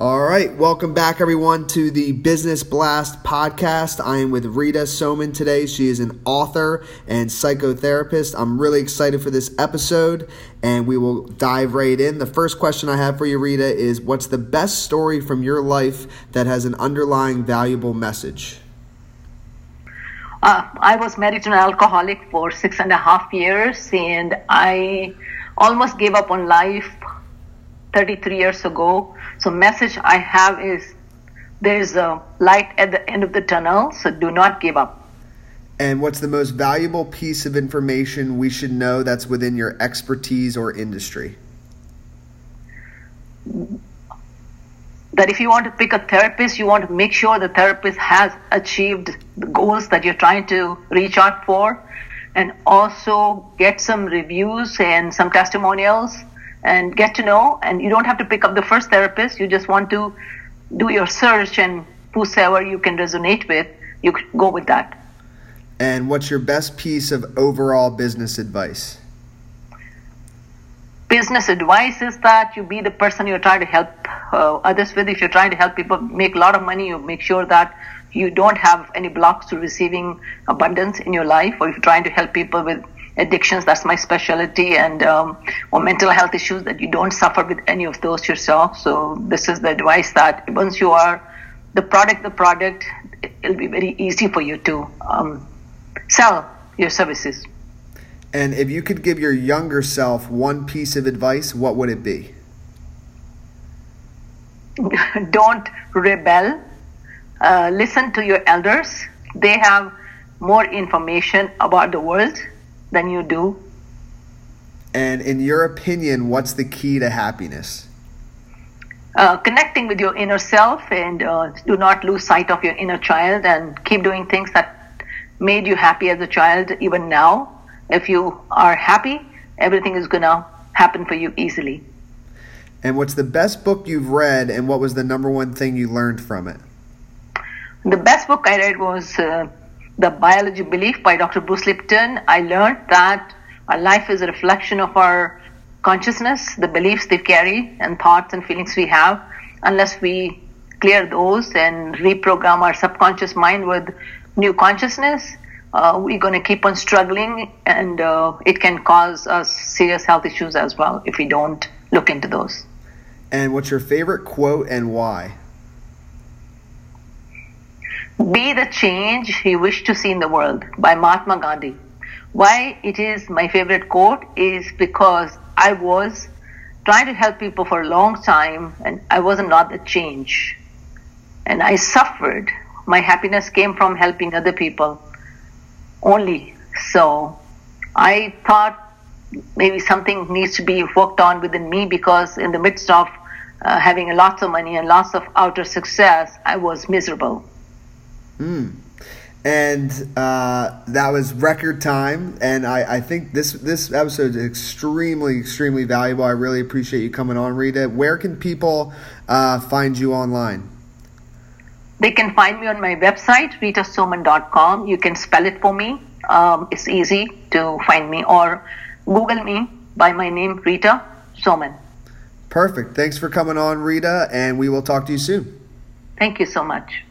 All right, welcome back, everyone, to the Business Blast podcast. I am with Rita Soman today. She is an author and psychotherapist. I'm really excited for this episode, and we will dive right in. The first question I have for you, Rita, is What's the best story from your life that has an underlying valuable message? Uh, I was married to an alcoholic for six and a half years, and I almost gave up on life 33 years ago. So message I have is there is a light at the end of the tunnel, so do not give up. And what's the most valuable piece of information we should know that's within your expertise or industry? That if you want to pick a therapist, you want to make sure the therapist has achieved the goals that you're trying to reach out for, and also get some reviews and some testimonials and get to know. And you don't have to pick up the first therapist. You just want to do your search and whosoever you can resonate with, you go with that. And what's your best piece of overall business advice? Business advice is that you be the person you're trying to help uh, others with. If you're trying to help people make a lot of money, you make sure that you don't have any blocks to receiving abundance in your life. Or if you're trying to help people with addictions, that's my specialty, and um, or mental health issues that you don't suffer with any of those yourself. So this is the advice that once you are the product, the product, it'll be very easy for you to um, sell your services. And if you could give your younger self one piece of advice, what would it be? don't rebel. Uh, listen to your elders. They have more information about the world than you do. And in your opinion, what's the key to happiness? Uh, connecting with your inner self and uh, do not lose sight of your inner child and keep doing things that made you happy as a child even now. If you are happy, everything is going to happen for you easily. And what's the best book you've read and what was the number one thing you learned from it? The best book I read was uh, the biology belief by Dr. Bruce Lipton, I learned that our life is a reflection of our consciousness, the beliefs they carry, and thoughts and feelings we have. Unless we clear those and reprogram our subconscious mind with new consciousness, uh, we're going to keep on struggling, and uh, it can cause us serious health issues as well if we don't look into those. And what's your favorite quote and why? Be the change you wish to see in the world by Mahatma Gandhi. Why it is my favorite quote is because I was trying to help people for a long time and I was not not the change. And I suffered. My happiness came from helping other people only. So I thought maybe something needs to be worked on within me because in the midst of uh, having lots of money and lots of outer success, I was miserable. Mm. And uh, that was record time, and I, I think this this episode is extremely extremely valuable. I really appreciate you coming on, Rita. Where can people uh, find you online? They can find me on my website, ritasoman.com. You can spell it for me. Um, it's easy to find me, or Google me by my name, Rita Soman. Perfect. Thanks for coming on, Rita, and we will talk to you soon. Thank you so much.